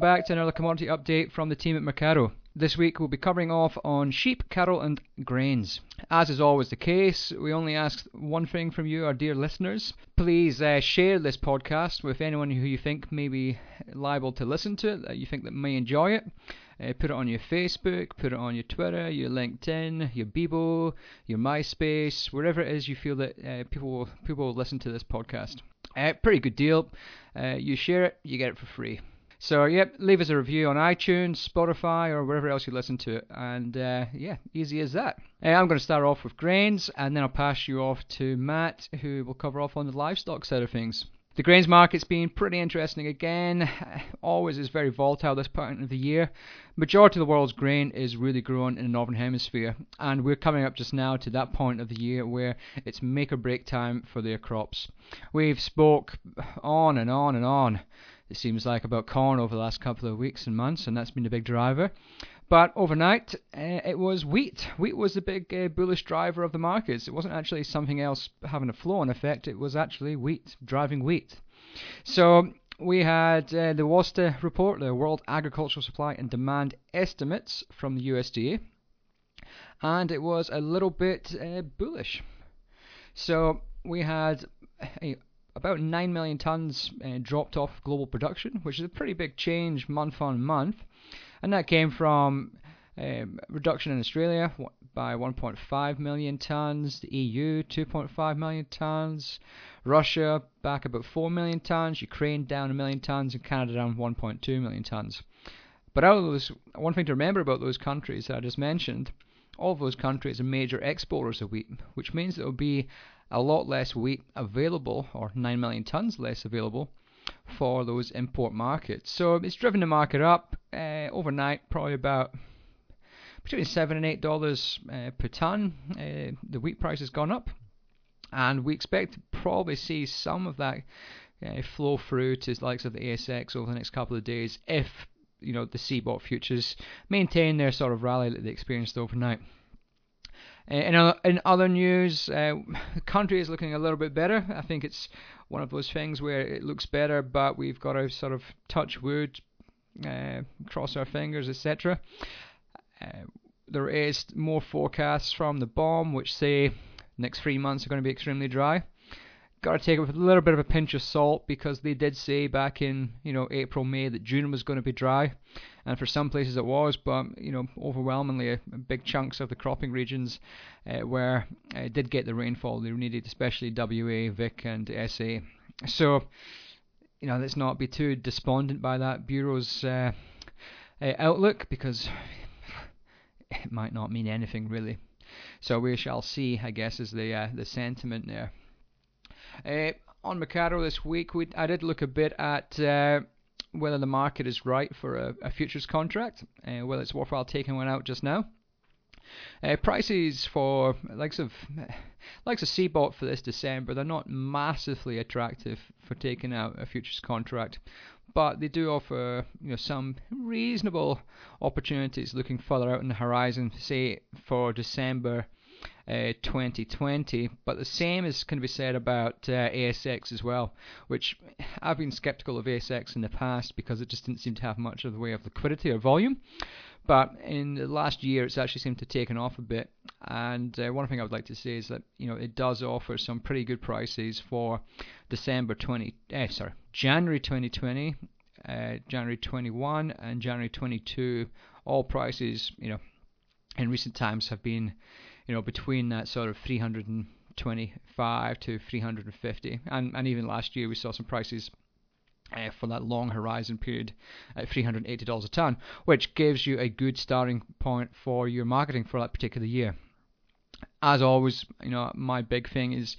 welcome back to another commodity update from the team at Mecardo. This week we'll be covering off on sheep, cattle, and grains. As is always the case, we only ask one thing from you, our dear listeners. Please uh, share this podcast with anyone who you think may be liable to listen to it, that you think that may enjoy it. Uh, put it on your Facebook, put it on your Twitter, your LinkedIn, your Bebo, your MySpace, wherever it is you feel that uh, people will, people will listen to this podcast. Uh, pretty good deal. Uh, you share it, you get it for free. So, yep, leave us a review on iTunes, Spotify, or wherever else you listen to it. And uh, yeah, easy as that. Uh, I'm going to start off with grains, and then I'll pass you off to Matt, who will cover off on the livestock side of things. The grains market's been pretty interesting again. Always is very volatile this part of the year. Majority of the world's grain is really grown in the northern hemisphere, and we're coming up just now to that point of the year where it's make or break time for their crops. We've spoke on and on and on. It seems like about corn over the last couple of weeks and months, and that's been the big driver. But overnight, uh, it was wheat. Wheat was the big uh, bullish driver of the markets. It wasn't actually something else having a flow on effect. It was actually wheat driving wheat. So we had uh, the WASDE report, the World Agricultural Supply and Demand Estimates from the USDA, and it was a little bit uh, bullish. So we had a, about 9 million tons uh, dropped off global production, which is a pretty big change month on month and that came from um, reduction in Australia by 1.5 million tons, the EU 2.5 million tons, Russia back about 4 million tons, Ukraine down a million tons, and Canada down 1.2 million tons. But out of those, one thing to remember about those countries that I just mentioned, all those countries are major exporters of wheat, which means there will be a lot less wheat available, or 9 million tons less available, for those import markets. So it's driven the market up uh, overnight, probably about between seven and eight dollars uh, per ton. Uh, the wheat price has gone up, and we expect to probably see some of that uh, flow through to the likes of the ASX over the next couple of days if you know the CBOT futures maintain their sort of rally that they experienced overnight. In, in other news, uh, the country is looking a little bit better. I think it's one of those things where it looks better, but we've got to sort of touch wood, uh, cross our fingers, etc. Uh, there is more forecasts from the BOM which say next three months are going to be extremely dry got to take it with a little bit of a pinch of salt because they did say back in you know April May that June was going to be dry, and for some places it was, but you know overwhelmingly uh, big chunks of the cropping regions uh, where uh, did get the rainfall they needed, especially WA, Vic, and SA. So you know let's not be too despondent by that bureau's uh, uh outlook because it might not mean anything really. So we shall see, I guess, is the uh, the sentiment there. Uh, on Mecardo this week, we, I did look a bit at uh, whether the market is right for a, a futures contract, uh, whether it's worthwhile taking one out just now. Uh, prices for likes of likes of CBOT for this December, they're not massively attractive for taking out a futures contract, but they do offer you know some reasonable opportunities looking further out in the horizon, say for December uh, 2020. But the same is can be said about uh, ASX as well, which I've been skeptical of ASX in the past because it just didn't seem to have much of the way of liquidity or volume. But in the last year, it's actually seemed to have taken off a bit. And uh, one thing I would like to say is that you know it does offer some pretty good prices for December 20, eh, sorry, January 2020, uh, January 21, and January 22. All prices, you know, in recent times have been you know, between that sort of 325 to 350, and and even last year we saw some prices uh, for that long horizon period at $380 a ton, which gives you a good starting point for your marketing for that particular year. As always, you know, my big thing is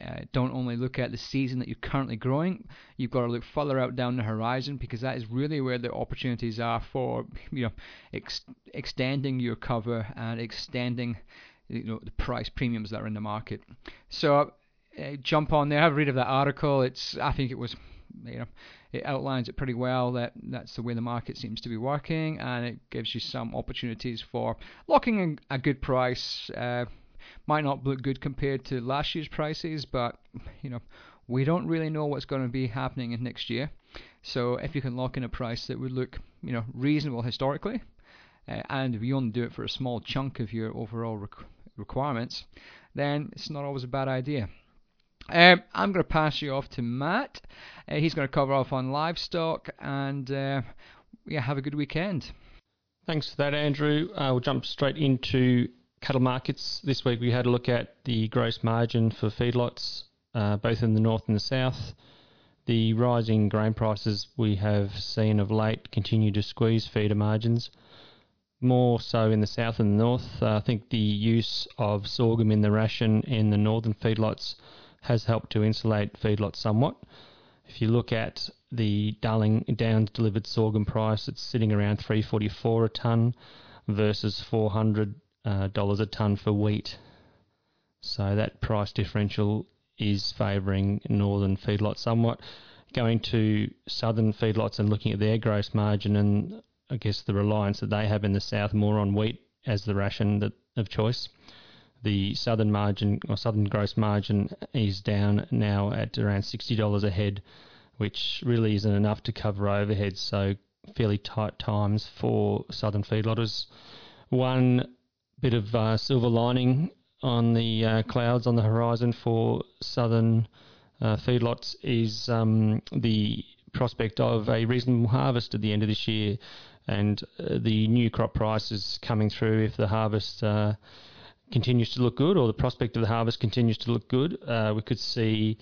uh, don't only look at the season that you're currently growing, you've got to look further out down the horizon because that is really where the opportunities are for, you know, ex- extending your cover and extending you know the price premiums that are in the market. So uh, jump on there, have a read of that article. It's I think it was you know it outlines it pretty well that that's the way the market seems to be working, and it gives you some opportunities for locking in a good price. Uh, might not look good compared to last year's prices, but you know we don't really know what's going to be happening in next year. So if you can lock in a price that would look, you know, reasonable historically, uh, and you only do it for a small chunk of your overall requ- requirements, then it's not always a bad idea. Um, I'm going to pass you off to Matt. Uh, he's going to cover off on livestock and uh, yeah, have a good weekend. Thanks for that, Andrew. We'll jump straight into cattle markets. This week we had a look at the gross margin for feedlots, uh, both in the north and the south. The rising grain prices we have seen of late continue to squeeze feeder margins, more so in the south and the north. Uh, I think the use of sorghum in the ration in the northern feedlots has helped to insulate feedlots somewhat. If you look at the Darling Downs delivered sorghum price, it's sitting around 344 a tonne versus 400 uh, dollars a tonne for wheat. So that price differential is favouring northern feedlots somewhat. Going to southern feedlots and looking at their gross margin and I guess the reliance that they have in the south more on wheat as the ration that, of choice. The southern margin or southern gross margin is down now at around sixty dollars a head, which really isn't enough to cover overheads. So fairly tight times for southern feedlotters. One bit of uh, silver lining on the uh, clouds on the horizon for southern uh, feedlots is um, the prospect of a reasonable harvest at the end of this year, and uh, the new crop prices coming through if the harvest uh, continues to look good or the prospect of the harvest continues to look good, uh, we could see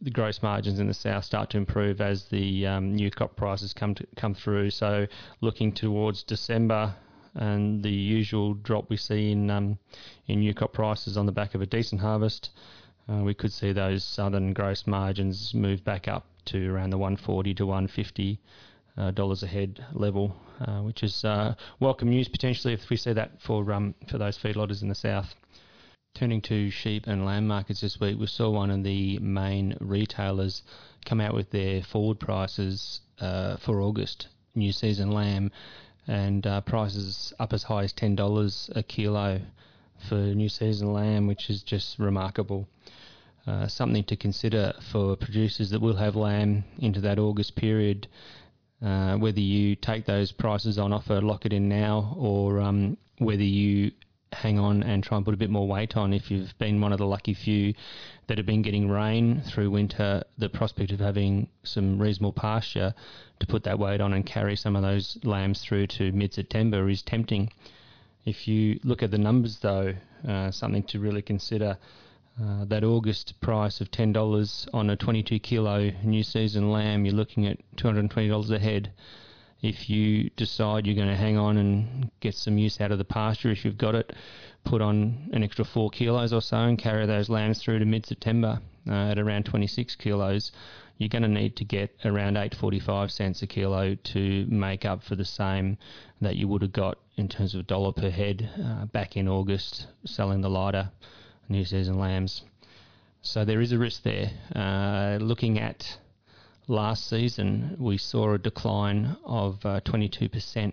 the gross margins in the south start to improve as the um, new crop prices come to, come through. So looking towards December and the usual drop we see in um, in new crop prices on the back of a decent harvest, uh, we could see those southern gross margins move back up to around the 140 to 150 uh, dollars a head level, uh, which is uh, welcome news potentially if we see that for um, for those feedlotters in the south. Turning to sheep and lamb markets this week, we saw one of the main retailers come out with their forward prices uh, for August new season lamb, and uh, prices up as high as ten dollars a kilo for new season lamb, which is just remarkable. Uh, something to consider for producers that will have lamb into that August period uh, whether you take those prices on offer, lock it in now, or um, whether you hang on and try and put a bit more weight on. If you've been one of the lucky few that have been getting rain through winter, the prospect of having some reasonable pasture to put that weight on and carry some of those lambs through to mid September is tempting. If you look at the numbers, though, uh, something to really consider. Uh, that August price of ten dollars on a 22 kilo new season lamb, you're looking at 220 dollars a head. If you decide you're going to hang on and get some use out of the pasture, if you've got it, put on an extra four kilos or so and carry those lambs through to mid-September uh, at around 26 kilos. You're going to need to get around 8.45 cents a kilo to make up for the same that you would have got in terms of dollar per head uh, back in August selling the lighter New Season lambs. So there is a risk there. Uh, looking at last season, we saw a decline of uh, 22%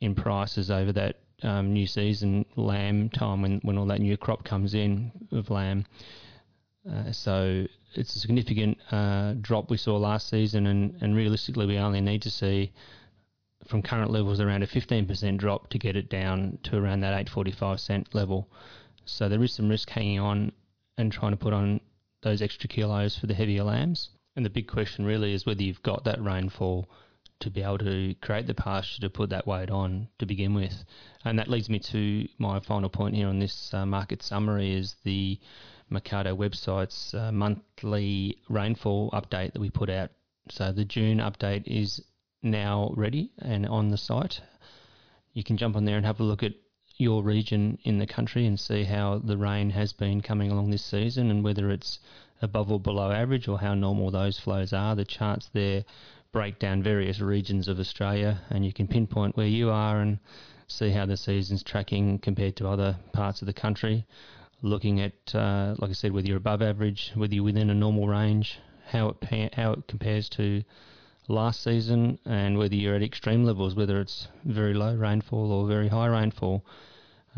in prices over that um, new season lamb time when, when all that new crop comes in of lamb. Uh, so it's a significant uh, drop we saw last season, and, and realistically, we only need to see from current levels around a 15% drop to get it down to around that 845 cent level. So there is some risk hanging on and trying to put on those extra kilos for the heavier lambs. And the big question really is whether you've got that rainfall to be able to create the pasture to put that weight on to begin with. And that leads me to my final point here on this uh, market summary is the Mecardo website's uh, monthly rainfall update that we put out. So the June update is now ready and on the site. You can jump on there and have a look at your region in the country and see how the rain has been coming along this season and whether it's above or below average or how normal those flows are. The charts there break down various regions of Australia and you can pinpoint where you are and see how the season's tracking compared to other parts of the country. Looking at, uh, like I said, whether you're above average, whether you're within a normal range, how it how it compares to last season, and whether you're at extreme levels, whether it's very low rainfall or very high rainfall.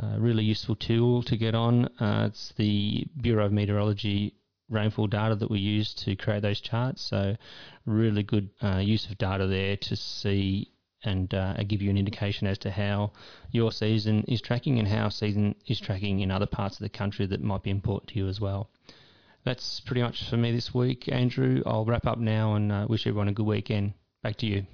Uh, really useful tool to get on. Uh, it's the Bureau of Meteorology rainfall data that we use to create those charts. So, really good uh, use of data there to see and uh, give you an indication as to how your season is tracking and how season is tracking in other parts of the country that might be important to you as well. That's pretty much for me this week, Andrew. I'll wrap up now and uh, wish everyone a good weekend. Back to you.